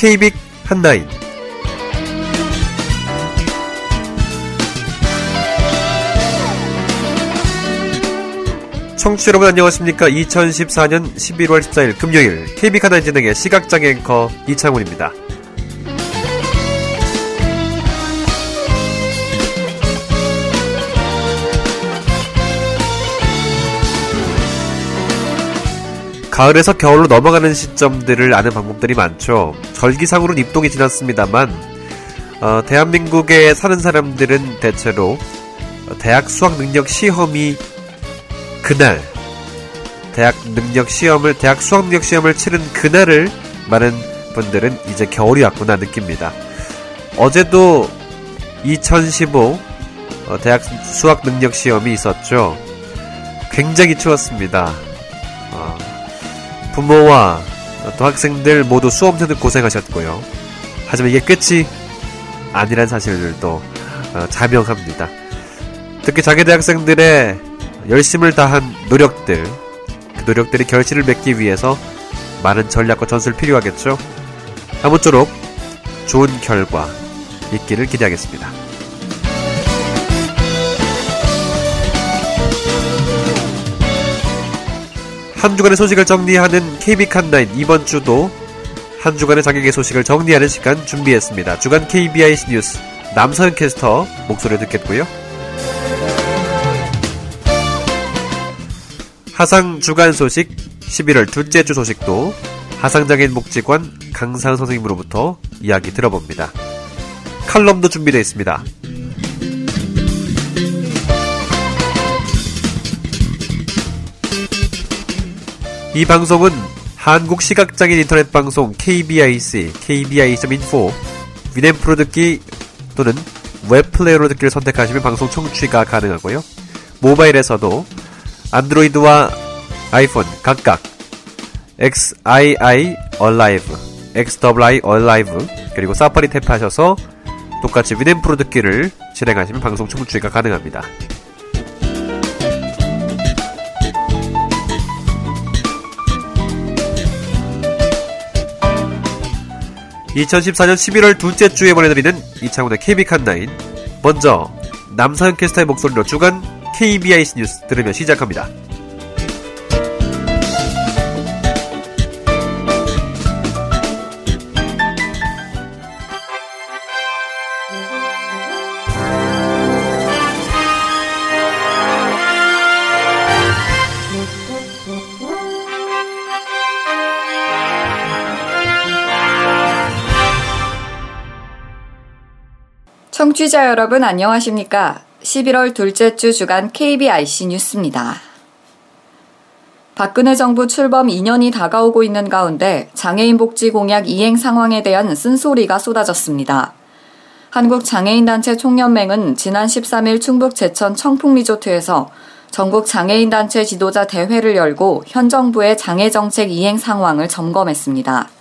KBIC 한나인. 청취자 여러분 안녕하십니까? 2014년 11월 14일 금요일 KBIC 한나인 진행의 시각장애 앵커 이창훈입니다 가을에서 겨울로 넘어가는 시점들을 아는 방법들이 많죠. 절기상으로는 입동이 지났습니다만 어, 대한민국에 사는 사람들은 대체로 대학 수학 능력 시험이 그날 대학 능력 시험을 대학 수학 능력 시험을 치른 그날을 많은 분들은 이제 겨울이 왔구나 느낍니다. 어제도 2015 어, 대학 수학 능력 시험이 있었죠. 굉장히 추웠습니다. 어, 부모와 또 학생들 모두 수험생들 고생하셨고요. 하지만 이게 끝이 아니란 사실들도 어, 자명합니다. 특히 자기 대학생들의 열심을 다한 노력들, 그 노력들이 결실을 맺기 위해서 많은 전략과 전술 필요하겠죠. 아무쪼록 좋은 결과 있기를 기대하겠습니다. 한 주간의 소식을 정리하는 KB 칸나인 이번 주도 한 주간의 장애계 소식을 정리하는 시간 준비했습니다. 주간 KBIC 뉴스 남서현 캐스터 목소리 듣겠고요. 하상 주간 소식 11월 둘째 주 소식도 하상장애인 복지관 강상 선생님으로부터 이야기 들어봅니다. 칼럼도 준비되어 있습니다. 이 방송은 한국 시각장애인 인터넷 방송 KBIC, KBI.info, 위넷프로 듣기 또는 웹플레이어로 듣기를 선택하시면 방송 청취가 가능하고요. 모바일에서도 안드로이드와 아이폰 각각 XII Alive, XII Alive 그리고 사파리 탭하셔서 똑같이 위넷프로 듣기를 진행하시면 방송 청취가 가능합니다. 2014년 11월 둘째 주에 보내드리는 이창훈의 KB칸9 먼저 남사현 캐스터의 목소리로 주간 KBIC 뉴스 들으며 시작합니다. 청취자 여러분 안녕하십니까? 11월 둘째 주 주간 KBIC 뉴스입니다. 박근혜 정부 출범 2년이 다가오고 있는 가운데 장애인 복지 공약 이행 상황에 대한 쓴소리가 쏟아졌습니다. 한국장애인단체 총연맹은 지난 13일 충북 제천 청풍리조트에서 전국 장애인단체 지도자 대회를 열고 현 정부의 장애정책 이행 상황을 점검했습니다.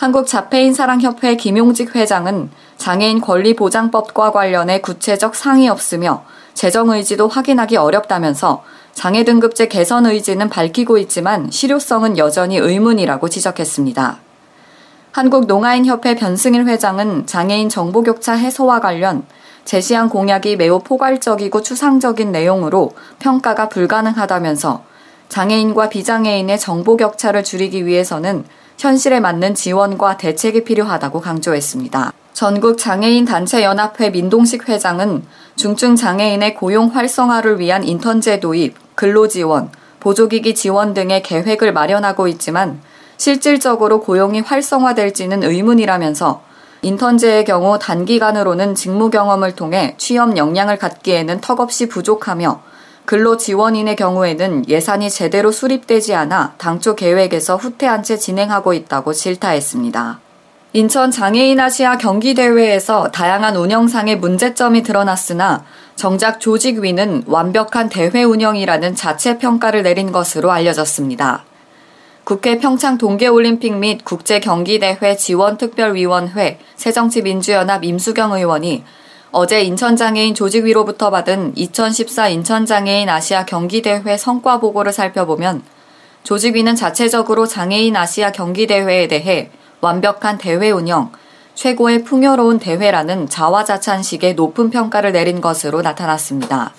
한국자폐인사랑협회 김용직 회장은 장애인 권리보장법과 관련해 구체적 상이 없으며 재정 의지도 확인하기 어렵다면서 장애 등급제 개선 의지는 밝히고 있지만 실효성은 여전히 의문이라고 지적했습니다. 한국농아인협회 변승일 회장은 장애인 정보격차 해소와 관련 제시한 공약이 매우 포괄적이고 추상적인 내용으로 평가가 불가능하다면서 장애인과 비장애인의 정보격차를 줄이기 위해서는 현실에 맞는 지원과 대책이 필요하다고 강조했습니다. 전국 장애인 단체 연합회 민동식 회장은 중증 장애인의 고용 활성화를 위한 인턴제 도입, 근로 지원, 보조기기 지원 등의 계획을 마련하고 있지만 실질적으로 고용이 활성화될지는 의문이라면서 인턴제의 경우 단기간으로는 직무 경험을 통해 취업 역량을 갖기에는 턱없이 부족하며 근로 지원인의 경우에는 예산이 제대로 수립되지 않아 당초 계획에서 후퇴한 채 진행하고 있다고 질타했습니다. 인천 장애인 아시아 경기대회에서 다양한 운영상의 문제점이 드러났으나 정작 조직위는 완벽한 대회 운영이라는 자체 평가를 내린 것으로 알려졌습니다. 국회 평창 동계올림픽 및 국제경기대회 지원특별위원회 새정치민주연합 임수경 의원이 어제 인천장애인 조직위로부터 받은 2014 인천장애인 아시아 경기대회 성과 보고를 살펴보면 조직위는 자체적으로 장애인 아시아 경기대회에 대해 완벽한 대회 운영, 최고의 풍요로운 대회라는 자화자찬식의 높은 평가를 내린 것으로 나타났습니다.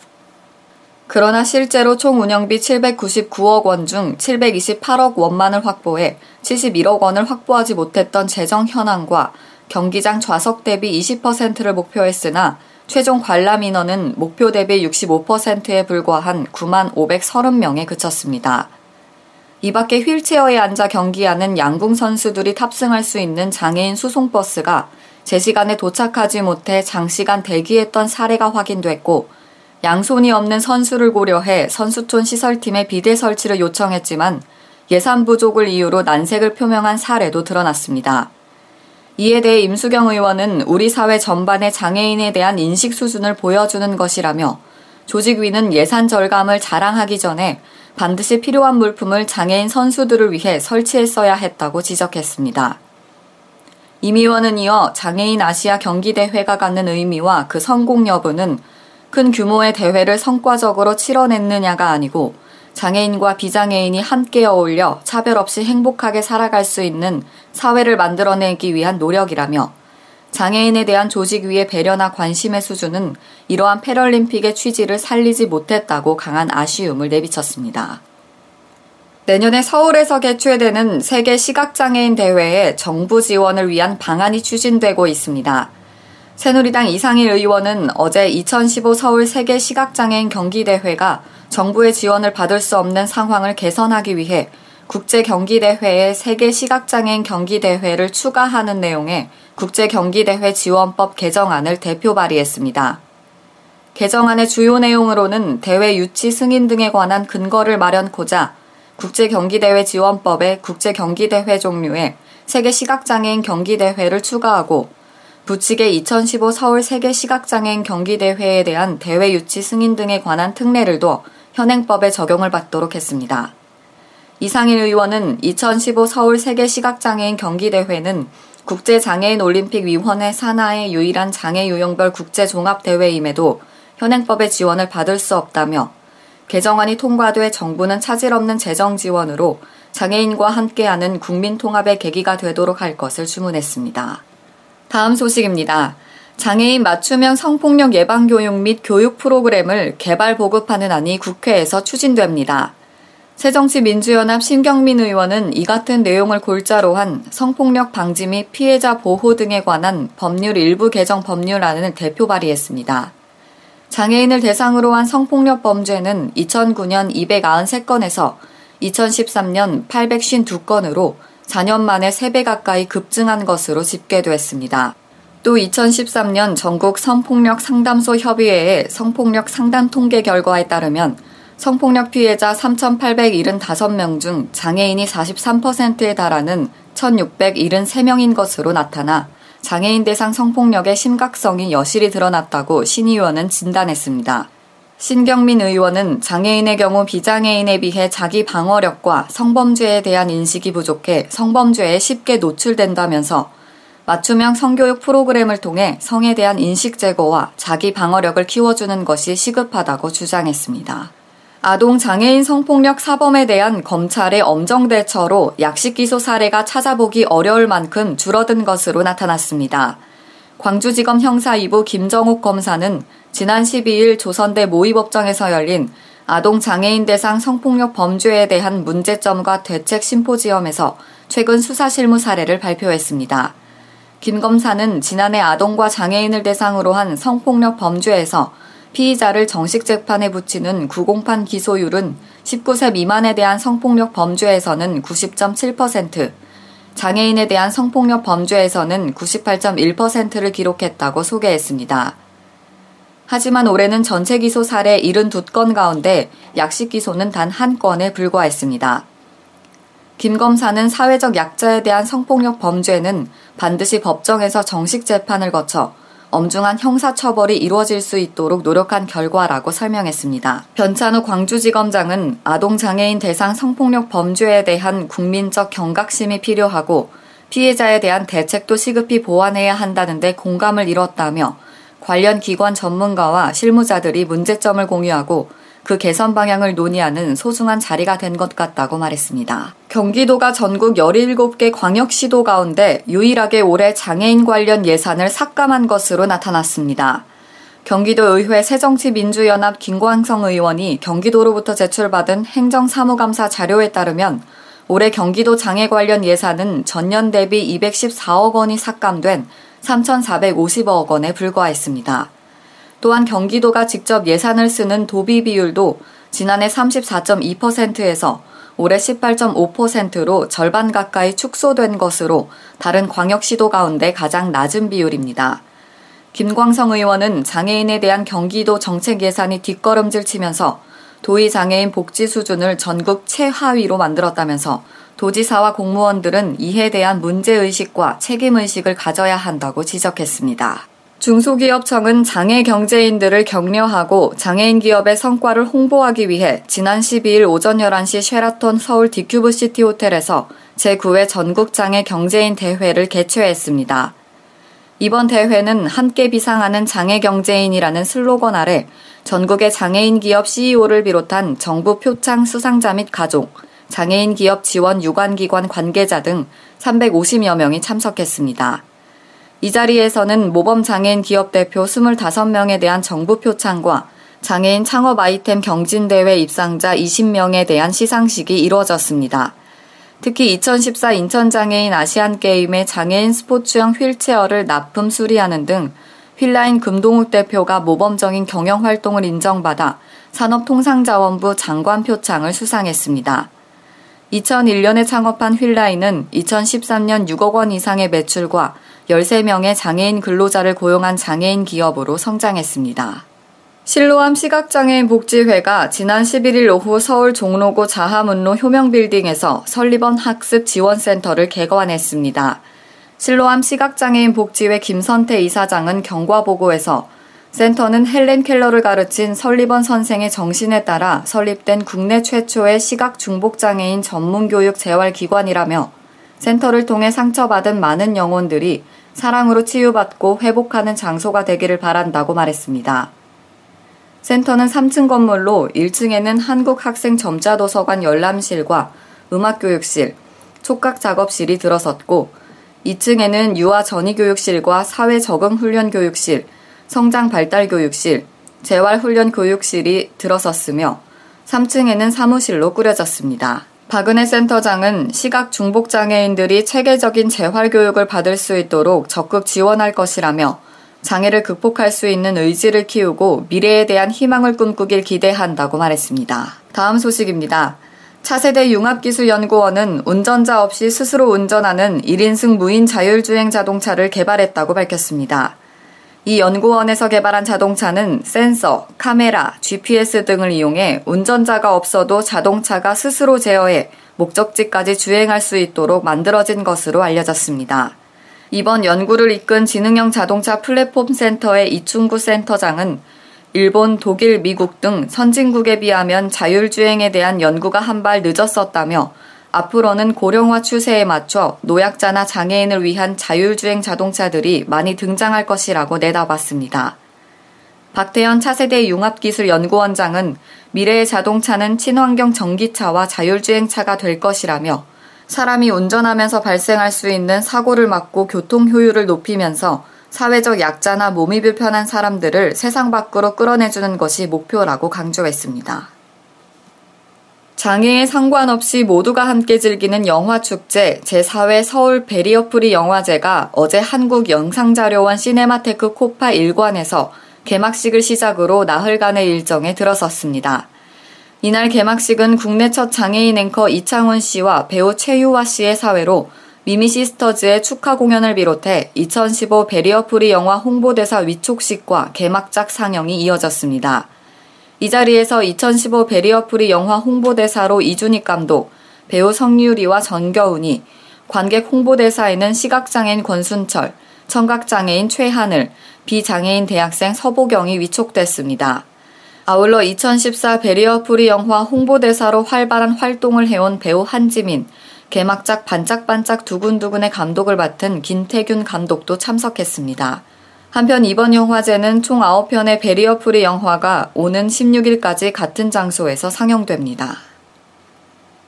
그러나 실제로 총 운영비 799억 원 중 728억 원만을 확보해 71억 원을 확보하지 못했던 재정 현황과 경기장 좌석 대비 20%를 목표했으나 최종 관람 인원은 목표 대비 65%에 불과한 9만 530명에 그쳤습니다. 이 밖에 휠체어에 앉아 경기하는 양궁 선수들이 탑승할 수 있는 장애인 수송버스가 제 시간에 도착하지 못해 장시간 대기했던 사례가 확인됐고 양손이 없는 선수를 고려해 선수촌 시설팀에 비대 설치를 요청했지만 예산 부족을 이유로 난색을 표명한 사례도 드러났습니다. 이에 대해 임수경 의원은 우리 사회 전반의 장애인에 대한 인식 수준을 보여주는 것이라며 조직위는 예산 절감을 자랑하기 전에 반드시 필요한 물품을 장애인 선수들을 위해 설치했어야 했다고 지적했습니다. 임 의원은 이어 장애인 아시아 경기대회가 갖는 의미와 그 성공 여부는 큰 규모의 대회를 성과적으로 치러냈느냐가 아니고 장애인과 비장애인이 함께 어울려 차별 없이 행복하게 살아갈 수 있는 사회를 만들어내기 위한 노력이라며 장애인에 대한 조직 위의 배려나 관심의 수준은 이러한 패럴림픽의 취지를 살리지 못했다고 강한 아쉬움을 내비쳤습니다. 내년에 서울에서 개최되는 세계 시각장애인 대회에 정부 지원을 위한 방안이 추진되고 있습니다. 새누리당 이상일 의원은 어제 2015 서울 세계 시각장애인 경기대회가 정부의 지원을 받을 수 없는 상황을 개선하기 위해 국제경기대회에 세계 시각장애인 경기대회를 추가하는 내용의 국제경기대회 지원법 개정안을 대표 발의했습니다. 개정안의 주요 내용으로는 대회 유치 승인 등에 관한 근거를 마련코자 국제경기대회 지원법에 국제경기대회 종류에 세계 시각장애인 경기대회를 추가하고 부칙의 2015 서울 세계 시각장애인 경기대회에 대한 대회 유치 승인 등에 관한 특례를 둬 현행법에 적용을 받도록 했습니다. 이상일 의원은 2015 서울 세계 시각장애인 경기대회는 국제장애인 올림픽위원회 산하의 유일한 장애 유형별 국제종합대회임에도 현행법의 지원을 받을 수 없다며 개정안이 통과돼 정부는 차질 없는 재정 지원으로 장애인과 함께하는 국민 통합의 계기가 되도록 할 것을 주문했습니다. 다음 소식입니다. 장애인 맞춤형 성폭력 예방 교육 및 교육 프로그램을 개발 보급하는 안이 국회에서 추진됩니다. 새정치민주연합 신경민 의원은 이 같은 내용을 골자로 한 성폭력 방지 및 피해자 보호 등에 관한 법률 일부 개정 법률안을 대표 발의했습니다. 장애인을 대상으로 한 성폭력 범죄는 2009년 293건에서 2013년 852건으로 4년 만에 3배 가까이 급증한 것으로 집계됐습니다. 또 2013년 전국 성폭력 상담소 협의회의 성폭력 상담 통계 결과에 따르면 성폭력 피해자 3,875명 중 장애인이 43%에 달하는 1,673명인 것으로 나타나 장애인 대상 성폭력의 심각성이 여실히 드러났다고 신 의원은 진단했습니다. 신경민 의원은 장애인의 경우 비장애인에 비해 자기 방어력과 성범죄에 대한 인식이 부족해 성범죄에 쉽게 노출된다면서 맞춤형 성교육 프로그램을 통해 성에 대한 인식 제거와 자기 방어력을 키워주는 것이 시급하다고 주장했습니다. 아동 장애인 성폭력 사범에 대한 검찰의 엄정 대처로 약식 기소 사례가 찾아보기 어려울 만큼 줄어든 것으로 나타났습니다. 광주지검 형사 2부 김정옥 검사는 지난 12일 조선대 모의법정에서 열린 아동 장애인 대상 성폭력 범죄에 대한 문제점과 대책 심포지엄에서 최근 수사 실무 사례를 발표했습니다. 김 검사는 지난해 아동과 장애인을 대상으로 한 성폭력 범죄에서 피의자를 정식 재판에 붙이는 구공판 기소율은 19세 미만에 대한 성폭력 범죄에서는 90.7%, 장애인에 대한 성폭력 범죄에서는 98.1%를 기록했다고 소개했습니다. 하지만 올해는 전체 기소 사례 72건 가운데 약식 기소는 단 한 건에 불과했습니다. 김 검사는 사회적 약자에 대한 성폭력 범죄는 반드시 법정에서 정식 재판을 거쳐 엄중한 형사처벌이 이루어질 수 있도록 노력한 결과라고 설명했습니다. 변찬우 광주지검장은 아동장애인 대상 성폭력 범죄에 대한 국민적 경각심이 필요하고 피해자에 대한 대책도 시급히 보완해야 한다는데 공감을 이뤘다며 관련 기관 전문가와 실무자들이 문제점을 공유하고 그 개선 방향을 논의하는 소중한 자리가 된 것 같다고 말했습니다. 경기도가 전국 17개 광역시도 가운데 유일하게 올해 장애인 관련 예산을 삭감한 것으로 나타났습니다. 경기도 의회 새정치민주연합 김광성 의원이 경기도로부터 제출받은 행정사무감사 자료에 따르면 올해 경기도 장애 관련 예산은 전년 대비 214억 원이 삭감된 3,450억 원에 불과했습니다. 또한 경기도가 직접 예산을 쓰는 도비 비율도 지난해 34.2%에서 올해 18.5%로 절반 가까이 축소된 것으로 다른 광역시도 가운데 가장 낮은 비율입니다. 김광성 의원은 장애인에 대한 경기도 정책 예산이 뒷걸음질 치면서 도의 장애인 복지 수준을 전국 최하위로 만들었다면서 도지사와 공무원들은 이에 대한 문제의식과 책임의식을 가져야 한다고 지적했습니다. 중소기업청은 장애 경제인들을 격려하고 장애인 기업의 성과를 홍보하기 위해 지난 12일 오전 11시 쉐라톤 서울 디큐브 시티 호텔에서 제9회 전국 장애 경제인 대회를 개최했습니다. 이번 대회는 함께 비상하는 장애 경제인이라는 슬로건 아래 전국의 장애인 기업 CEO를 비롯한 정부 표창 수상자 및 가족, 장애인 기업 지원 유관기관 관계자 등 350여 명이 참석했습니다. 이 자리에서는 모범 장애인 기업 대표 25명에 대한 정부 표창과 장애인 창업 아이템 경진대회 입상자 20명에 대한 시상식이 이루어졌습니다. 특히 2014 인천장애인 아시안게임의 장애인 스포츠형 휠체어를 납품 수리하는 등 휠라인 금동욱 대표가 모범적인 경영 활동을 인정받아 산업통상자원부 장관 표창을 수상했습니다. 2001년에 창업한 휠라인은 2013년 6억 원 이상의 매출과 13명의 장애인 근로자를 고용한 장애인 기업으로 성장했습니다. 실로암 시각장애인 복지회가 지난 11일 오후 서울 종로구 자하문로 효명빌딩에서 설리번 학습 지원센터를 개관했습니다. 실로암 시각장애인 복지회 김선태 이사장은 경과보고에서 센터는 헬렌 켈러를 가르친 설리번 선생의 정신에 따라 설립된 국내 최초의 시각 중복장애인 전문교육 재활기관이라며 센터를 통해 상처받은 많은 영혼들이 사랑으로 치유받고 회복하는 장소가 되기를 바란다고 말했습니다. 센터는 3층 건물로 1층에는 한국학생점자도서관 열람실과 음악교육실, 촉각작업실이 들어섰고 2층에는 유아 전이교육실과 사회적응훈련교육실, 성장발달교육실, 재활훈련교육실이 들어섰으며 3층에는 사무실로 꾸려졌습니다. 박은혜 센터장은 시각 중복장애인들이 체계적인 재활교육을 받을 수 있도록 적극 지원할 것이라며 장애를 극복할 수 있는 의지를 키우고 미래에 대한 희망을 꿈꾸길 기대한다고 말했습니다. 다음 소식입니다. 차세대 융합기술연구원은 운전자 없이 스스로 운전하는 1인승 무인 자율주행 자동차를 개발했다고 밝혔습니다. 이 연구원에서 개발한 자동차는 센서, 카메라, GPS 등을 이용해 운전자가 없어도 자동차가 스스로 제어해 목적지까지 주행할 수 있도록 만들어진 것으로 알려졌습니다. 이번 연구를 이끈 지능형 자동차 플랫폼 센터의 이충구 센터장은 일본, 독일, 미국 등 선진국에 비하면 자율주행에 대한 연구가 한 발 늦었었다며 앞으로는 고령화 추세에 맞춰 노약자나 장애인을 위한 자율주행 자동차들이 많이 등장할 것이라고 내다봤습니다. 박태현 차세대 융합기술연구원장은 미래의 자동차는 친환경 전기차와 자율주행차가 될 것이라며 사람이 운전하면서 발생할 수 있는 사고를 막고 교통 효율을 높이면서 사회적 약자나 몸이 불편한 사람들을 세상 밖으로 끌어내주는 것이 목표라고 강조했습니다. 장애에 상관없이 모두가 함께 즐기는 영화축제 제4회 서울 베리어프리 영화제가 어제 한국영상자료원 시네마테크 KOFA 1관에서 개막식을 시작으로 나흘간의 일정에 들어섰습니다. 이날 개막식은 국내 첫 장애인 앵커 이창훈 씨와 배우 최유화 씨의 사회로 미미 시스터즈의 축하 공연을 비롯해 2015 베리어프리 영화 홍보대사 위촉식과 개막작 상영이 이어졌습니다. 이 자리에서 2015 베리어프리 영화 홍보대사로 이준익 감독, 배우 성유리와 정겨운이, 관객 홍보대사에는 시각장애인 권순철, 청각장애인 최하늘, 비장애인 대학생 서보경이 위촉됐습니다. 아울러 2014 베리어 프리 영화 홍보대사로 활발한 활동을 해온 배우 한지민, 개막작 반짝반짝 두근두근의 감독을 맡은 김태균 감독도 참석했습니다. 한편 이번 영화제는 총 9편의 베리어 프리 영화가 오는 16일까지 같은 장소에서 상영됩니다.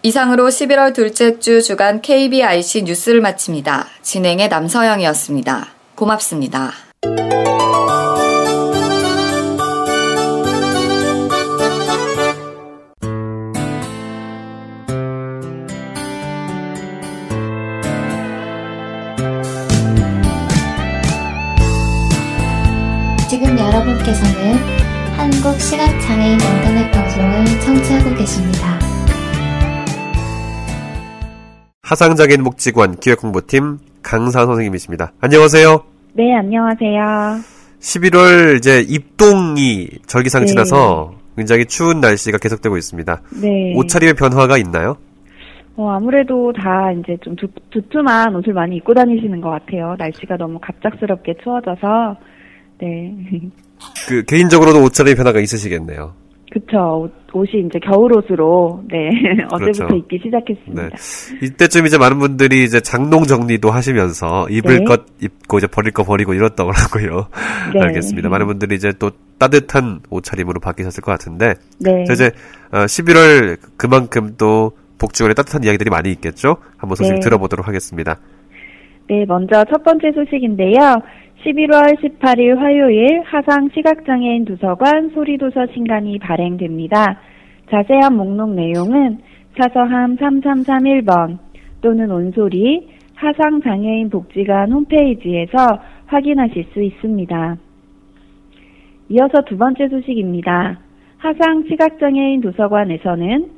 이상으로 11월 둘째 주 주간 KBIC 뉴스를 마칩니다. 진행의 남서영이었습니다. 고맙습니다. 여러분께서는 한국 시각장애인 인터넷 방송을 청취하고 계십니다. 하상장애인 복지관 기획홍보팀 강사 선생님이십니다. 안녕하세요. 네, 안녕하세요. 11월 이제 입동이 절기상치라서 굉장히 추운 날씨가 계속되고 있습니다. 네. 옷차림의 변화가 있나요? 어, 아무래도 다 이제 좀 두, 두툼한 옷을 많이 입고 다니시는 것 같아요. 날씨가 너무 갑작스럽게 추워져서. 네. 그 개인적으로도 옷차림의 변화가 있으시겠네요. 그쵸. 옷, 이 이제 겨울옷으로, 네. 어제부터 그렇죠. 입기 시작했습니다. 네. 이때쯤 이제 많은 분들이 이제 장롱 정리도 하시면서 입을 네. 것 입고 이제 버릴 거 버리고 이렇더라고요. 네. 알겠습니다. 많은 분들이 이제 또 따뜻한 옷차림으로 바뀌셨을 것 같은데 네. 자, 이제 어, 11월 그만큼 또 복지원에 따뜻한 이야기들이 많이 있겠죠? 한번 소식 네. 들어보도록 하겠습니다. 네, 먼저 첫 번째 소식인데요. 11월 18일 화요일 하상 시각장애인 도서관 소리도서 신간이 발행됩니다. 자세한 목록 내용은 사서함 3331번 또는 온소리 하상장애인 복지관 홈페이지에서 확인하실 수 있습니다. 이어서 두 번째 소식입니다. 하상 시각장애인 도서관에서는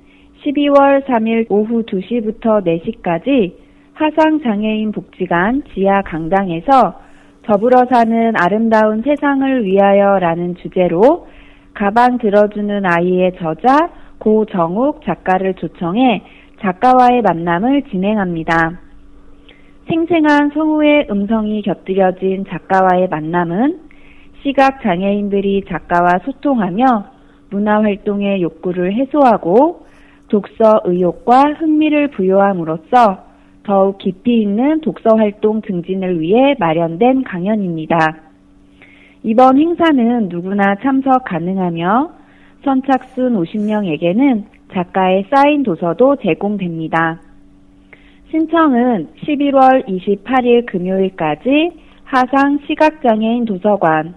12월 3일 오후 2시부터 4시까지 하상장애인 복지관 지하 강당에서 더불어 사는 아름다운 세상을 위하여 라는 주제로 가방 들어주는 아이의 저자 고정욱 작가를 초청해 작가와의 만남을 진행합니다. 생생한 성우의 음성이 곁들여진 작가와의 만남은 시각 장애인들이 작가와 소통하며 문화 활동의 욕구를 해소하고 독서 의욕과 흥미를 부여함으로써 더욱 깊이 있는 독서 활동 증진을 위해 마련된 강연입니다. 이번 행사는 누구나 참석 가능하며 선착순 50명에게는 작가의 사인 도서도 제공됩니다. 신청은 11월 28일 금요일까지 하상 시각장애인 도서관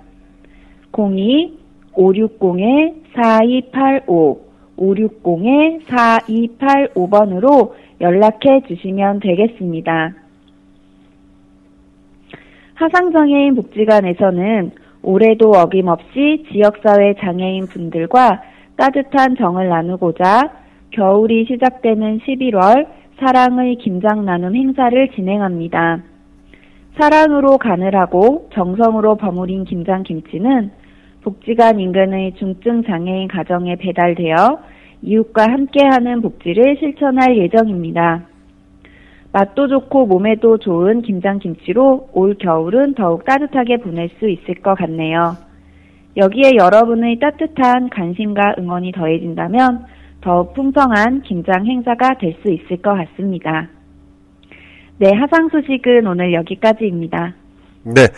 02-560-4285 560-4285번으로 연락해 주시면 되겠습니다. 하상장애인 복지관에서는 올해도 어김없이 지역사회 장애인 분들과 따뜻한 정을 나누고자 겨울이 시작되는 11월 사랑의 김장 나눔 행사를 진행합니다. 사랑으로 간을 하고 정성으로 버무린 김장 김치는 복지관 인근의 중증 장애인 가정에 배달되어 이웃과 함께하는 복지를 실천할 예정입니다. 맛도 좋고 몸에도 좋은 김장김치로 올 겨울은 더욱 따뜻하게 보낼 수 있을 것 같네요. 여기에 여러분의 따뜻한 관심과 응원이 더해진다면 더욱 풍성한 김장 행사가 될 수 있을 것 같습니다. 네, 하상 소식은 오늘 여기까지입니다. 네,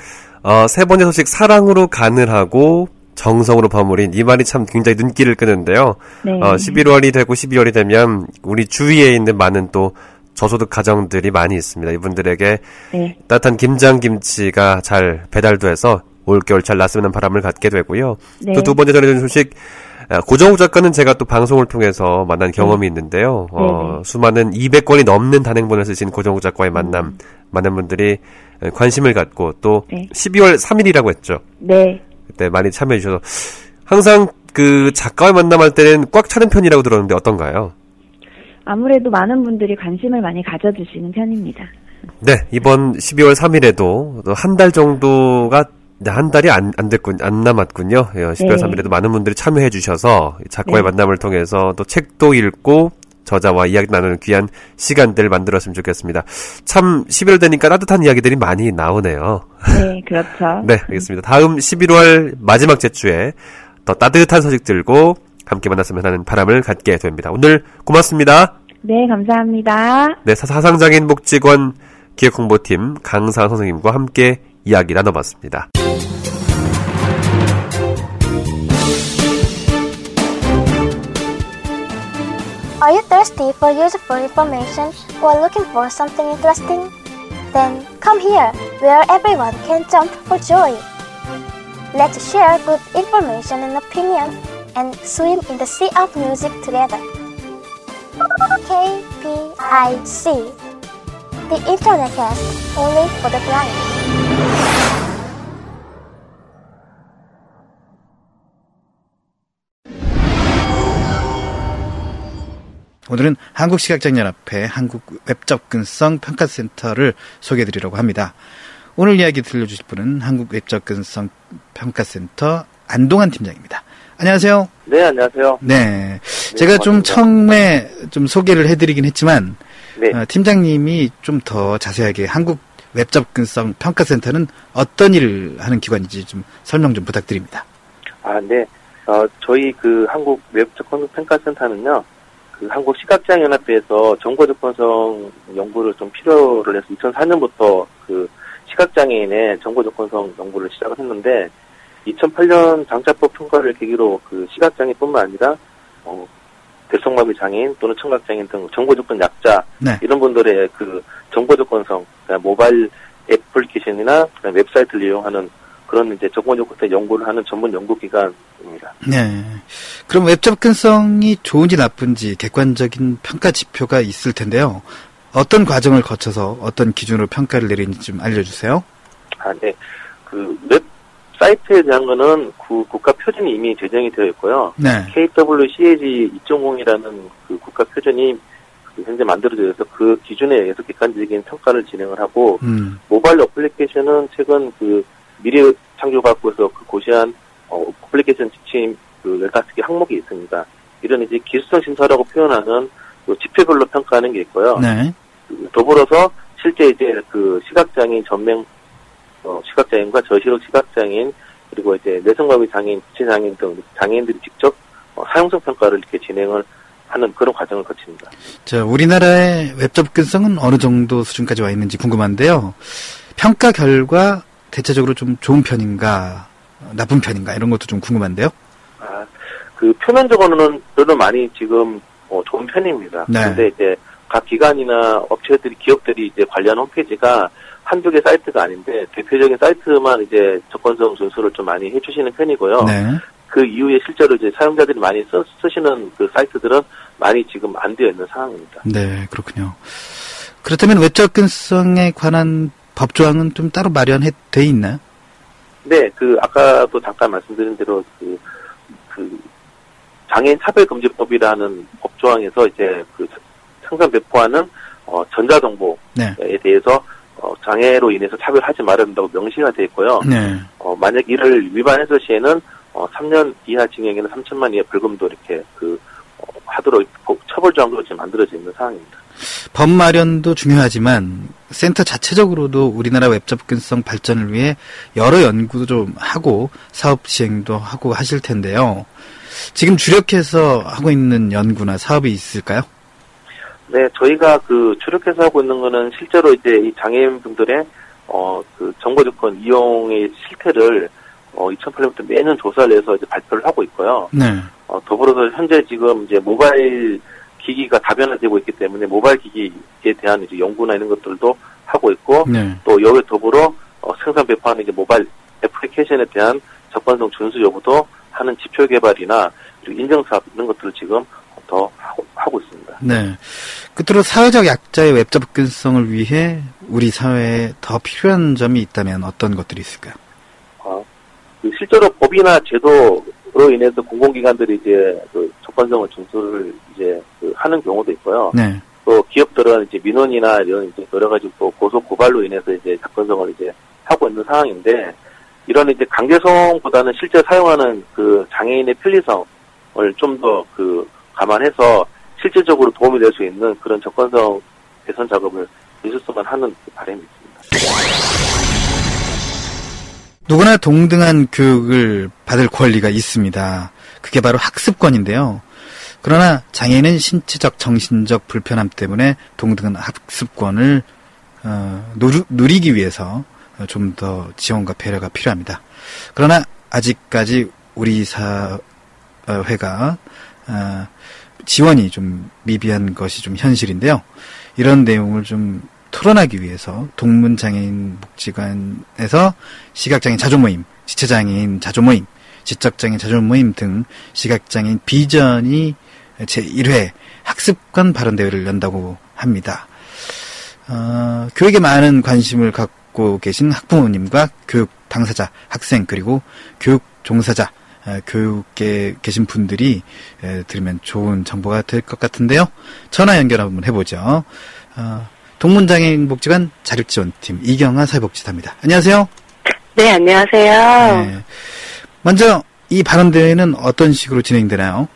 어, 세 번째 소식 사랑으로 간을 하고 정성으로 버무린 이 말이 참 굉장히 눈길을 끄는데요. 네. 어, 11월이 되고 12월이 되면 우리 주위에 있는 많은 또 저소득 가정들이 많이 있습니다. 이분들에게 네, 따뜻한 김장 김치가 잘 배달도 해서 올겨울 잘 났으면 하는 바람을 갖게 되고요. 네. 또두 번째 전해준 소식 아, 고정욱 작가는 제가 또 방송을 통해서 만난 경험이 있는데요. 어, 네, 네. 수많은 200권이 넘는 단행본을 쓰신 고정욱 작가의 만남, 많은 분들이 관심을 갖고 또 네. 12월 3일이라고 했죠. 네, 그때 많이 참여해 주셔서 항상 그 작가와 만남할 때는 꽉 차는 편이라고 들었는데 어떤가요? 아무래도 많은 분들이 관심을 많이 가져주시는 편입니다. 네, 이번 12월 3일에도 한 달 정도가 네, 한 달이 안, 안 됐군, 안 남았군요. 예, 12월 네. 3일에도 많은 분들이 참여해 주셔서 작가의 네. 만남을 통해서 또 책도 읽고 저자와 이야기 나누는 귀한 시간들 만들었으면 좋겠습니다. 참 11월 되니까 따뜻한 이야기들이 많이 나오네요. 네, 그렇죠. 네, 알겠습니다. 다음 11월 마지막 제주에 더 따뜻한 소식 들고 함께 만났으면 하는 바람을 갖게 됩니다. 오늘 고맙습니다. 네, 감사합니다. 네, 사- 사상장애인 복지관 기획홍보팀 강사 선생님과 함께 이야기 나눠봤습니다. Are you thirsty for useful information or looking for something interesting? Then come here, where everyone can jump for joy. Let's share good information and opinion and swim in the sea of music together. KPIC The Internet Cast Only for the Blind 오늘은 한국시각장연합회 한국웹접근성 평가센터를 소개해드리려고 합니다. 오늘 이야기 들려주실 분은 한국웹접근성 평가센터 안동환 팀장입니다. 안녕하세요. 네, 안녕하세요. 네. 제가 좀 반갑습니다. 처음에 좀 소개를 해드리긴 했지만, 네. 어, 팀장님이 좀 더 자세하게 한국 웹접근성 평가센터는 어떤 일을 하는 기관인지 좀 설명 좀 부탁드립니다. 아, 네. 어, 저희 그 한국 웹접근성 평가센터는요, 그 한국 시각장애연합회에서 정보조건성 연구를 좀 필요를 해서 2004년부터 그 시각장애인의 정보조건성 연구를 시작을 했는데, 2008년 장차법 통과를 계기로 그 시각장애뿐만 아니라, 어, 대성마비 장애인 또는 청각장애인 등 정보조건 약자 네. 이런 분들의 그 정보조건성, 그러니까 모바일 애플리케이션이나 웹사이트를 이용하는 그런 이제 정보접근성 연구를 하는 전문 연구기관입니다. 네. 그럼 웹 접근성이 좋은지 나쁜지 객관적인 평가 지표가 있을 텐데요. 어떤 과정을 거쳐서 어떤 기준으로 평가를 내리는지 좀 알려주세요. 아, 네. 그 웹 사이트에 대한 거는 그 국가 표준이 이미 제정이 되어 있고요. 네. KWCAG 2.0이라는 그 국가 표준이 그 현재 만들어져 있어서 그 기준에 의해서 객관적인 평가를 진행을 하고 음, 모바일 어플리케이션은 최근 그 미래 창조과학부에서 그 고시한 어, 어플리케이션 지침 그 15개 항목이 있습니다. 이런 이제 기술성 심사라고 표현하는 그 지표별로 평가하는 게 있고요. 네. 그 더불어서 실제 이제 그 시각장애인 전맹 어, 시각장애인과 저시력 시각장애인 그리고 이제 내성마비 장애인, 지체장애인 등 장애인들이 직접 어, 사용성 평가를 이렇게 진행을 하는 그런 과정을 거칩니다. 자, 우리나라의 웹 접근성은 어느 정도 수준까지 와 있는지 궁금한데요. 평가 결과 대체적으로 좀 좋은 편인가, 어, 나쁜 편인가, 이런 것도 좀 궁금한데요. 아, 그 표면적으로는 저는 많이 지금 어, 좋은 편입니다. 네. 근데 이제 각 기관이나 업체들이 기업들이 이제 관련 홈페이지가 한두 개 사이트가 아닌데 대표적인 사이트만 이제 접근성 준수를 좀 많이 해주시는 편이고요. 네. 그 이후에 실제로 이제 사용자들이 많이 쓰, 쓰시는 그 사이트들은 많이 지금 안 되어 있는 상황입니다. 네, 그렇군요. 그렇다면 웹 접근성에 관한 법조항은 좀 따로 마련해 돼 있나요? 네, 그 아까도 잠깐 말씀드린 대로 그, 그 장애인 차별금지법이라는 법조항에서 이제 그 상상 배포하는 어, 전자정보에 네. 대해서 어, 장애로 인해서 차별하지 말아야 된다고 명시가 되어 있고요. 네. 어, 만약 이를 위반했을 시에는 어, 3년 이하 징역에는 3천만 이하 벌금도 이렇게 그 어, 하도록 법- 처벌 조항도 지금 만들어져 있는 상황입니다. 법 마련도 중요하지만 센터 자체적으로도 우리나라 웹 접근성 발전을 위해 여러 연구도 좀 하고 사업 시행도 하고 하실 텐데요. 지금 주력해서 하고 있는 연구나 사업이 있을까요? 네, 저희가 그 주력해서 하고 있는 거는 실제로 이제 이 장애인 분들의 어, 그 정보조건 이용의 실태를 어, 2008년부터 매년 조사를 해서 이제 발표를 하고 있고요. 네. 어, 더불어서 현재 지금 이제 모바일 기기가 다변화되고 있기 때문에 모바일 기기에 대한 이제 연구나 이런 것들도 하고 있고 네. 또 여기에 더불어 어, 생산 배포하는 이제 모바일 애플리케이션에 대한 접근성 준수 여부도 하는 지표 개발이나 그리고 인증 사업 이런 것들을 지금 더 하고, 하고 있습니다. 네. 끝으로 사회적 약자의 웹 접근성을 위해 우리 사회에 더 필요한 점이 있다면 어떤 것들이 있을까요? 어, 그 실제로 법이나 제도 로 인해서 공공기관들이 이제 그 접근성을 준수를 이제 그 하는 경우도 있고요. 네. 또 기업들은 이제 민원이나 이런 이제 여러 가지 또 고소 고발로 인해서 이제 접근성을 이제 하고 있는 상황인데 이런 이제 강제성보다는 실제 사용하는 그 장애인의 편리성을 좀 더 그 감안해서 실질적으로 도움이 될 수 있는 그런 접근성 개선 작업을 있었으면 하는 그 바람이 있습니다. 누구나 동등한 교육을 받을 권리가 있습니다. 그게 바로 학습권인데요. 그러나 장애인은 신체적, 정신적 불편함 때문에 동등한 학습권을 어, 누르, 누리기 위해서 좀 더 지원과 배려가 필요합니다. 그러나 아직까지 우리 사회가 어, 지원이 좀 미비한 것이 좀 현실인데요. 이런 내용을 좀 토론하기 위해서 동문장애인 복지관에서 시각장애인 자조모임, 지체장애인 자조모임, 지적장애인 자조모임 등 시각장애인 비전이 제1회 학습관 발언대회를 연다고 합니다. 어, 교육에 많은 관심을 갖고 계신 학부모님과 교육 당사자, 학생, 그리고 교육 종사자, 어, 교육계 계신 분들이 에, 들으면 좋은 정보가 될 것 같은데요. 전화 연결 한번 해보죠. 어, 동문장애인 복지관 자립지원팀 이경아 사회복지사입니다. 안녕하세요. 네, 안녕하세요. 네. 먼저 이 발언 대회는 어떤 식으로 진행되나요?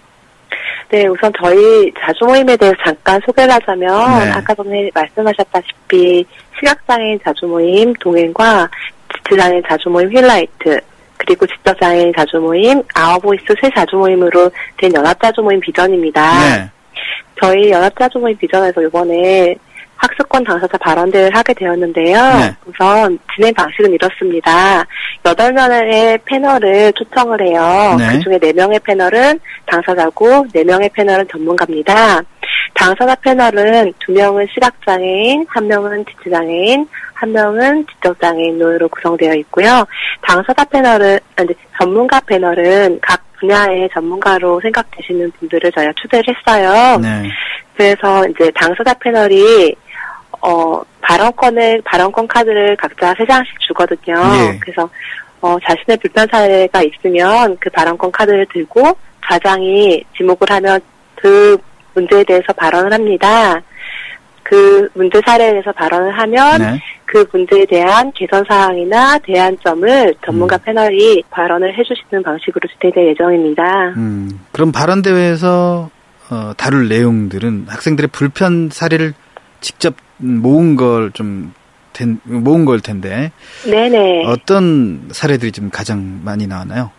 네, 우선 저희 자주 모임에 대해서 잠깐 소개를 하자면 네. 아까 전에 말씀하셨다시피 시각장애인 자주 모임 동행과 지체장애인 자조 모임 힐라이트 그리고 지적장애인 자조 모임 아워보이스 세 자조 모임으로 된 연합 자조 모임 비전입니다. 네. 저희 연합 자조 모임 비전에서 이번에 학습권 당사자 발언대회를 하게 되었는데요. 네. 우선 진행 방식은 이렇습니다. 8명의 패널을 초청을 해요. 네. 그중에 4명의 패널은 당사자고 4명의 패널은 전문가입니다. 당사자 패널은 2명은 시각장애인, 1명은 지체장애인, 1명은 지적장애인으로 구성되어 있고요. 당사자 패널은, 아니, 전문가 패널은 각 분야의 전문가로 생각되시는 분들을 저희가 초대를 했어요. 네. 그래서 이제 당사자 패널이 어 발언권을 발언권 카드를 각자 세 장씩 주거든요. 예. 그래서 어 자신의 불편 사례가 있으면 그 발언권 카드를 들고 가장이 지목을 하면 그 문제에 대해서 발언을 합니다. 그 문제 사례에 대해서 발언을 하면 네. 그 문제에 대한 개선 사항이나 대안점을 전문가 음. 패널이 발언을 해주시는 방식으로 진행될 예정입니다. 음, 그럼 발언 대회에서 어, 다룰 내용들은 학생들의 불편 사례를 직접 모은 걸 좀 모은 걸 텐데 네네. 어떤 사례들이 좀 가장 많이 나왔나요?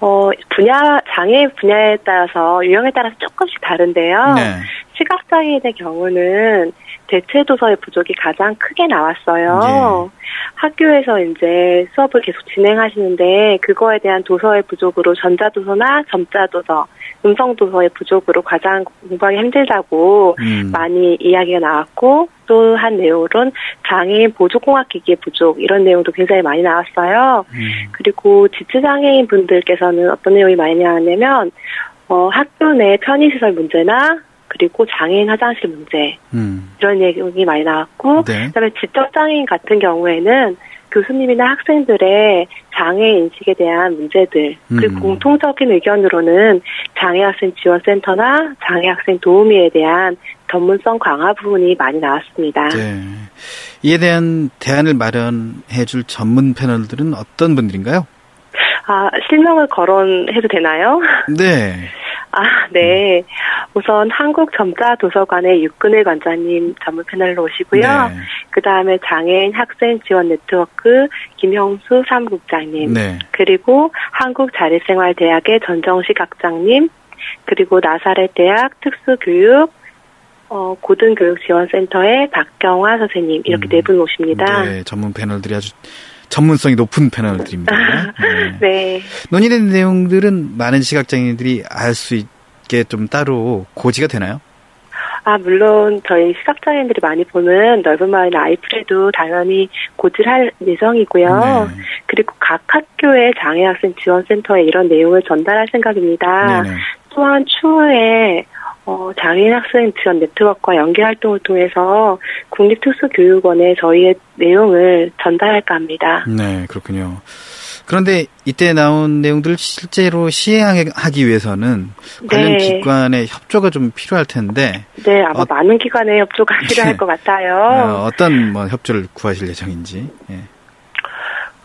어, 분야, 장애 분야에 따라서, 유형에 따라서 조금씩 다른데요. 네. 시각장애인의 경우는 대체 도서의 부족이 가장 크게 나왔어요. 학교에서 이제 수업을 계속 진행하시는데, 그거에 대한 도서의 부족으로 전자도서나 점자도서, 음성 도서의 부족으로 가장 공부하기 힘들다고 음. 많이 이야기가 나왔고, 또 한 내용으로는 장애인 보조공학기기의 부족, 이런 내용도 굉장히 많이 나왔어요. 음. 그리고 지체장애인 분들께서는 어떤 내용이 많이 나왔냐면, 어, 학교 내 편의시설 문제나, 그리고 장애인 화장실 문제, 음. 이런 내용이 많이 나왔고, 네. 그다음에 지적 장애인 같은 경우에는 교수님이나 학생들의 장애 인식에 대한 문제들, 그리고 음. 공통적인 의견으로는 장애학생 지원센터나 장애학생 도우미에 대한 전문성 강화 부분이 많이 나왔습니다. 네. 이에 대한 대안을 마련해 줄 전문 패널들은 어떤 분들인가요? 아, 실명을 거론해도 되나요? 네. 아, 네. 우선 한국 점자 도서관의 육근일 관장님 전문 패널로 오시고요. 네. 그 다음에 장애인 학생 지원 네트워크 김형수 사무국장님. 네. 그리고 한국자립생활대학의 전정식 학장님. 그리고 나사렛 대학 특수교육 어, 고등교육지원센터의 박경화 선생님 이렇게 음. 네분 오십니다. 네, 전문 패널들이 아주 전문성이 높은 패널들입니다. 네. 네. 논의된 내용들은 많은 시각장애인들이 알 수 있게 좀 따로 고지가 되나요? 아, 물론 저희 시각장애인들이 많이 보는 넓은 마을이나 아이플에도 당연히 고지를 할 예정이고요. 네. 그리고 각 학교의 장애학생 지원센터에 이런 내용을 전달할 생각입니다. 네네. 또한 추후에 어, 장애인 학생 지원 네트워크와 연계 활동을 통해서 국립특수교육원에 저희의 내용을 전달할까 합니다. 네, 그렇군요. 그런데 이때 나온 내용들을 실제로 시행하기 위해서는 관련 네. 기관의 협조가 좀 필요할 텐데 네, 아마 어- 많은 기관의 협조가 필요할 것 같아요. 어, 어떤 뭐 협조를 구하실 예정인지. 예.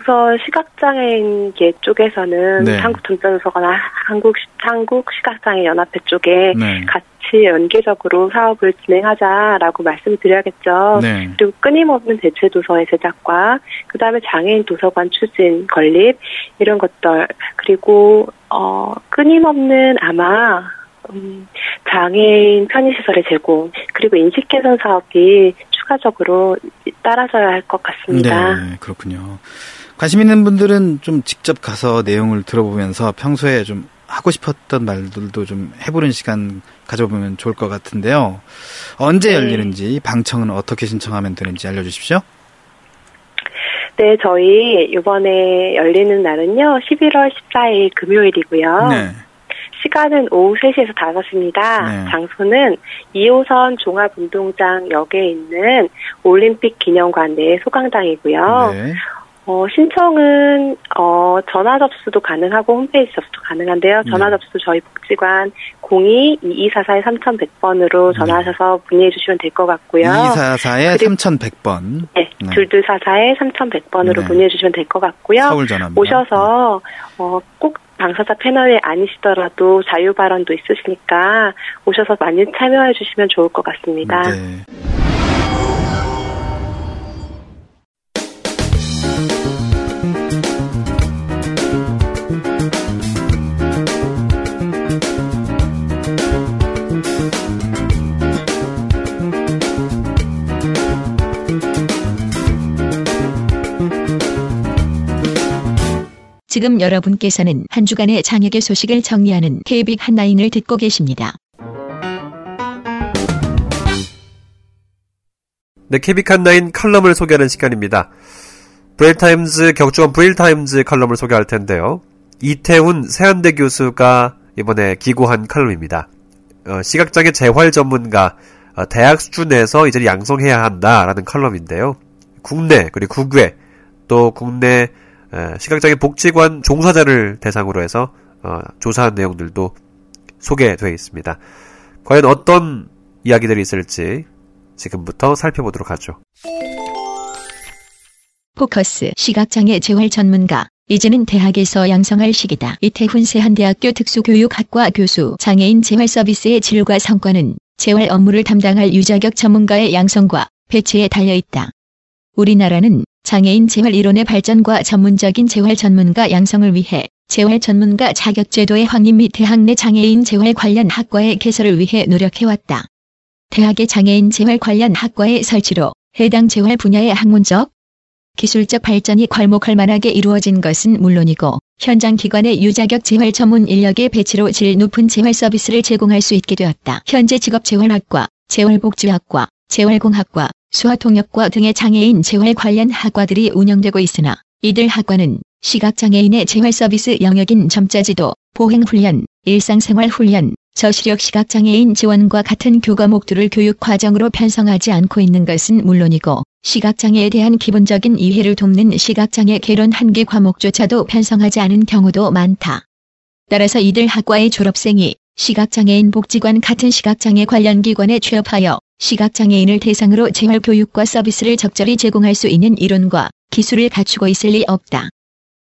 우선 시각장애인계 쪽에서는 네. 한국전자도서관 한국 한국 시각장애 연합회 쪽에 네. 같이 연계적으로 사업을 진행하자라고 말씀을 드려야겠죠. 네. 그리고 끊임없는 대체 도서의 제작과 그 다음에 장애인 도서관 추진 건립 이런 것들 그리고 어 끊임없는 아마 음, 장애인 편의시설의 제공 그리고 인식 개선 사업이 추가적으로 따라져야 할 것 같습니다. 네, 그렇군요. 관심 있는 분들은 좀 직접 가서 내용을 들어보면서 평소에 좀 하고 싶었던 말들도 좀 해보는 시간 가져보면 좋을 것 같은데요. 언제 네. 열리는지 방청은 어떻게 신청하면 되는지 알려주십시오. 네, 저희 이번에 열리는 날은요, 11월 14일 금요일이고요. 네. 시간은 오후 3시에서 5시입니다. 네. 장소는 2호선 종합운동장 역에 있는 올림픽 기념관 내 소강당이고요. 네. 어, 신청은 어, 전화 접수도 가능하고 홈페이지 접수도 가능한데요. 전화 네. 접수 저희 복지관 02-2244-3100번으로 전화하셔서 문의해 주시면 될 것 같고요. 244에 그리고- 3100번. 네, 네. 둘둘사사에 3100번으로 네. 문의해 주시면 될 것 같고요. 서울 전화입니다. 오셔서 어, 꼭 당사자 패널에 아니시더라도 자유 발언도 있으시니까 오셔서 많이 참여해 주시면 좋을 것 같습니다. 네. 지금 여러분께서는 한 주간의 장애계 소식을 정리하는 KBIC 핫라인을 듣고 계십니다. 네, KBIC 핫라인 칼럼을 소개하는 시간입니다. 브레일타임즈 격주원 브레일타임즈 칼럼을 소개할 텐데요. 이태훈 세한대 교수가 이번에 기고한 칼럼입니다. 어, 시각장애 재활 전문가 어, 대학 수준에서 이제 양성해야 한다라는 칼럼인데요. 국내 그리고 국외 또 국내 에, 시각장애 복지관 종사자를 대상으로 해서 어, 조사한 내용들도 소개되어 있습니다. 과연 어떤 이야기들이 있을지 지금부터 살펴보도록 하죠. 포커스 시각장애 재활 전문가 이제는 대학에서 양성할 시기다. 이태훈 세한대학교 특수교육학과 교수 장애인 재활 서비스의 질과 성과는 재활 업무를 담당할 유자격 전문가의 양성과 배치에 달려있다. 우리나라는 장애인 재활 이론의 발전과 전문적인 재활 전문가 양성을 위해 재활 전문가 자격 제도의 확립 및 대학 내 장애인 재활 관련 학과의 개설을 위해 노력해왔다. 대학의 장애인 재활 관련 학과의 설치로 해당 재활 분야의 학문적, 기술적 발전이 괄목할 만하게 이루어진 것은 물론이고 현장 기관의 유자격 재활 전문 인력의 배치로 질 높은 재활 서비스를 제공할 수 있게 되었다. 현재 직업재활학과, 재활복지학과, 재활공학과, 수화통역과 등의 장애인 재활 관련 학과들이 운영되고 있으나 이들 학과는 시각장애인의 재활 서비스 영역인 점자지도, 보행훈련, 일상생활훈련, 저시력 시각장애인 지원과 같은 교과목들을 교육 과정으로 편성하지 않고 있는 것은 물론이고 시각장애에 대한 기본적인 이해를 돕는 시각장애 개론 한 개 과목조차도 편성하지 않은 경우도 많다. 따라서 이들 학과의 졸업생이 시각장애인 복지관 같은 시각장애 관련 기관에 취업하여 시각장애인을 대상으로 재활 교육과 서비스를 적절히 제공할 수 있는 이론과 기술을 갖추고 있을 리 없다.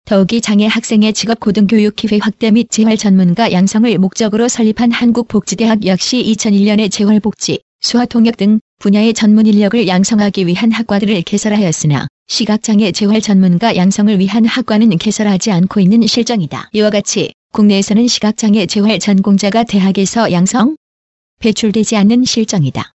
더욱이 장애 학생의 직업 고등교육 기회 확대 및 재활 전문가 양성을 목적으로 설립한 한국복지대학 역시 2001년에 재활복지, 수화통역 등 분야의 전문 인력을 양성하기 위한 학과들을 개설하였으나 시각장애 재활 전문가 양성을 위한 학과는 개설하지 않고 있는 실정이다. 이와 같이 국내에서는 시각장애 재활 전공자가 대학에서 양성, 배출되지 않는 실정이다.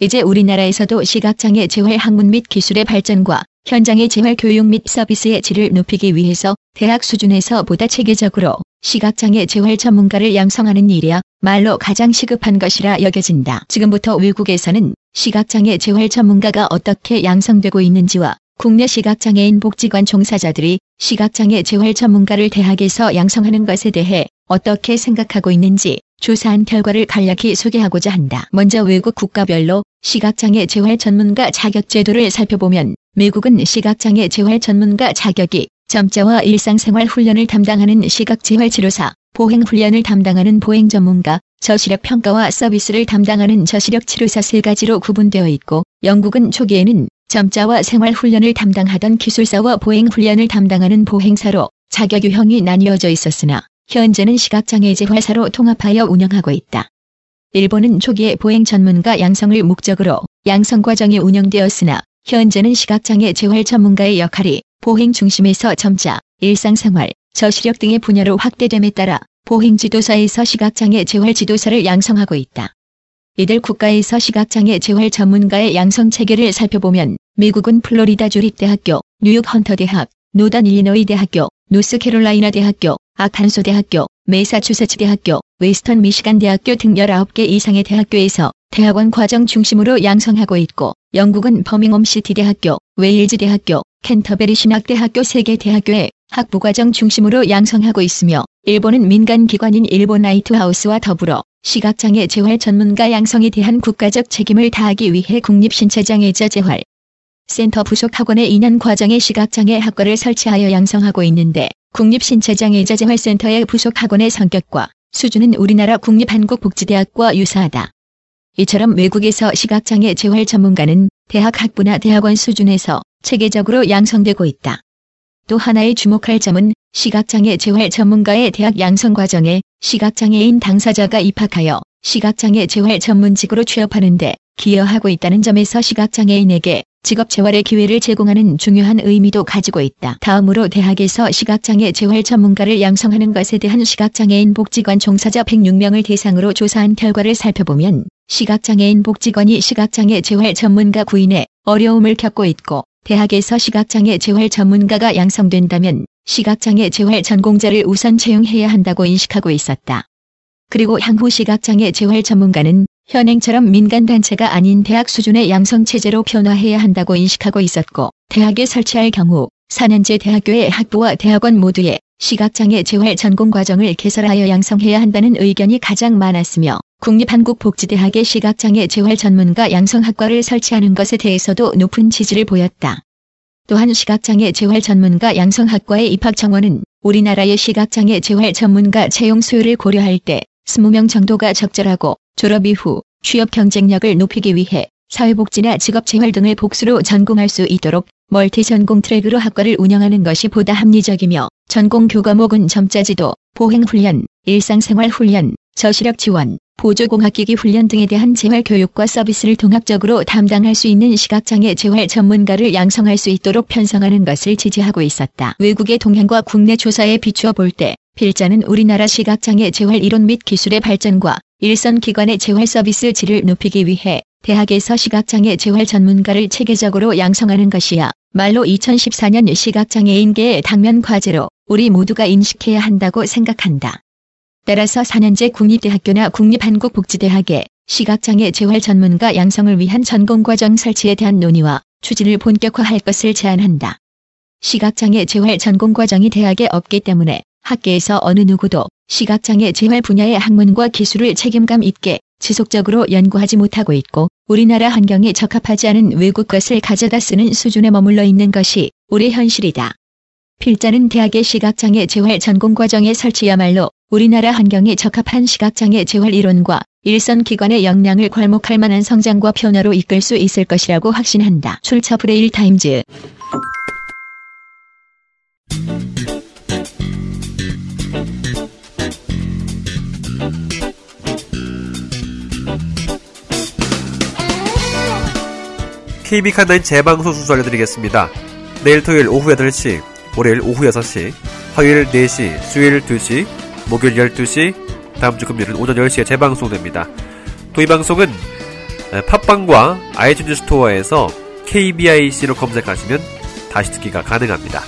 이제 우리나라에서도 시각장애 재활 학문 및 기술의 발전과 현장의 재활 교육 및 서비스의 질을 높이기 위해서 대학 수준에서 보다 체계적으로 시각장애 재활 전문가를 양성하는 일이야 말로 가장 시급한 것이라 여겨진다. 지금부터 외국에서는 시각장애 재활 전문가가 어떻게 양성되고 있는지와 국내 시각장애인 복지관 종사자들이 시각장애 재활 전문가를 대학에서 양성하는 것에 대해 어떻게 생각하고 있는지 조사한 결과를 간략히 소개하고자 한다. 먼저 외국 국가별로 시각장애 재활 전문가 자격 제도를 살펴보면 미국은 시각장애 재활 전문가 자격이 점자와 일상생활 훈련을 담당하는 시각재활치료사, 보행 훈련을 담당하는 보행 전문가, 저시력 평가와 서비스를 담당하는 저시력 치료사 세 가지로 구분되어 있고 영국은 초기에는 점자와 생활훈련을 담당하던 기술사와 보행훈련을 담당하는 보행사로 자격 유형이 나뉘어져 있었으나 현재는 시각장애 재활사로 통합하여 운영하고 있다. 일본은 초기에 보행 전문가 양성을 목적으로 양성 과정이 운영되었으나 현재는 시각장애 재활 전문가의 역할이 보행 중심에서 점자, 일상생활, 저시력 등의 분야로 확대됨에 따라 보행 지도사에서 시각장애 재활 지도사를 양성하고 있다. 이들 국가에서 시각장애 재활 전문가의 양성 체계를 살펴보면 미국은 플로리다 주립대학교, 뉴욕 헌터 대학, 노던 일리노이 대학교, 노스캐롤라이나 대학교, 아칸소 대학교, 메사추세츠 대학교, 웨스턴 미시간 대학교 등 19개 이상의 대학교에서 대학원 과정 중심으로 양성하고 있고 영국은 버밍엄시티 대학교, 웨일즈 대학교, 캔터베리 신학대학교 3개 대학교에 학부과정 중심으로 양성하고 있으며 일본은 민간기관인 일본 라이트하우스와 더불어 시각장애 재활 전문가 양성에 대한 국가적 책임을 다하기 위해 국립신체장애자 재활 센터 부속 학원에 2년 과정의 시각장애 학과를 설치하여 양성하고 있는데 국립신체장애자 재활센터의 부속 학원의 성격과 수준은 우리나라 국립한국복지대학과 유사하다. 이처럼 외국에서 시각장애 재활 전문가는 대학 학부나 대학원 수준에서 체계적으로 양성되고 있다. 또 하나의 주목할 점은 시각장애 재활 전문가의 대학 양성 과정에 시각장애인 당사자가 입학하여 시각장애 재활 전문직으로 취업하는데 기여하고 있다는 점에서 시각장애인에게 직업 재활의 기회를 제공하는 중요한 의미도 가지고 있다. 다음으로 대학에서 시각장애 재활 전문가를 양성하는 것에 대한 시각장애인 복지관 종사자 106명을 대상으로 조사한 결과를 살펴보면 시각장애인 복지관이 시각장애 재활 전문가 구인에 어려움을 겪고 있고 대학에서 시각장애 재활 전문가가 양성된다면 시각장애 재활 전공자를 우선 채용해야 한다고 인식하고 있었다. 그리고 향후 시각장애 재활 전문가는 현행처럼 민간단체가 아닌 대학 수준의 양성체제로 변화해야 한다고 인식하고 있었고 대학에 설치할 경우 4년제 대학교의 학부와 대학원 모두에 시각장애 재활 전공 과정을 개설하여 양성해야 한다는 의견이 가장 많았으며 국립한국복지대학의 시각장애 재활 전문가 양성학과를 설치하는 것에 대해서도 높은 지지를 보였다. 또한 시각장애 재활 전문가 양성학과의 입학 정원은 우리나라의 시각장애 재활 전문가 채용 수요를 고려할 때 20명 정도가 적절하고 졸업 이후 취업 경쟁력을 높이기 위해 사회복지나 직업재활 등을 복수로 전공할 수 있도록 멀티 전공 트랙으로 학과를 운영하는 것이 보다 합리적이며 전공 교과목은 점자지도, 보행훈련, 일상생활훈련, 저시력 지원, 보조공학기기 훈련 등에 대한 재활 교육과 서비스를 통합적으로 담당할 수 있는 시각장애 재활 전문가를 양성할 수 있도록 편성하는 것을 지지하고 있었다. 외국의 동향과 국내 조사에 비추어 볼 때 필자는 우리나라 시각장애 재활 이론 및 기술의 발전과 일선 기관의 재활 서비스 질을 높이기 위해 대학에서 시각장애 재활 전문가를 체계적으로 양성하는 것이야 말로 2014년 시각장애인계의 당면 과제로 우리 모두가 인식해야 한다고 생각한다. 따라서 4년제 국립대학교나 국립한국복지대학에 시각장애 재활 전문가 양성을 위한 전공과정 설치에 대한 논의와 추진을 본격화할 것을 제안한다. 시각장애 재활 전공과정이 대학에 없기 때문에 학계에서 어느 누구도 시각장애 재활 분야의 학문과 기술을 책임감 있게 지속적으로 연구하지 못하고 있고 우리나라 환경에 적합하지 않은 외국 것을 가져다 쓰는 수준에 머물러 있는 것이 우리 현실이다. 필자는 대학의 시각장애 재활 전공과정의 설치야말로 우리나라 환경에 적합한 시각장애 재활 이론과 일선 기관의 역량을 괄목할 만한 성장과 변화로 이끌 수 있을 것이라고 확신한다. 출처 브레일 타임즈 KB칸9 재방송 순서 알려드리겠습니다. 내일 토요일 오후 8시, 월요일 오후 6시, 화요일 4시, 수요일 2시, 목요일 12시, 다음 주 금요일은 오전 10시에 재방송됩니다. 또 이 방송은 팟빵과 아이튠즈 스토어에서 KBIC로 검색하시면 다시 듣기가 가능합니다.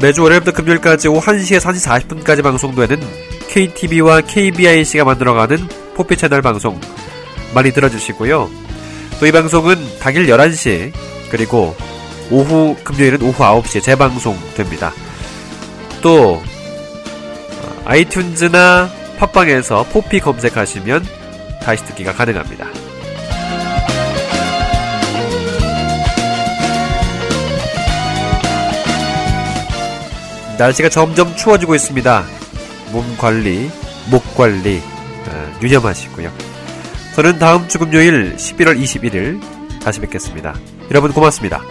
매주 월요일부터 금요일까지 오후 1시에 1시 40분까지 방송되는 KTV와 KBIC가 만들어가는 포피 채널 방송 많이 들어주시고요. 또 이 방송은 당일 11시 그리고 오후 금요일은 오후 9시에 재방송 됩니다. 또 아이튠즈나 팟빵에서 포피 검색하시면 다시 듣기가 가능합니다. 날씨가 점점 추워지고 있습니다. 몸 관리, 목 관리 어, 유념하시고요. 저는 다음 주 금요일 11월 21일 다시 뵙겠습니다. 여러분 고맙습니다.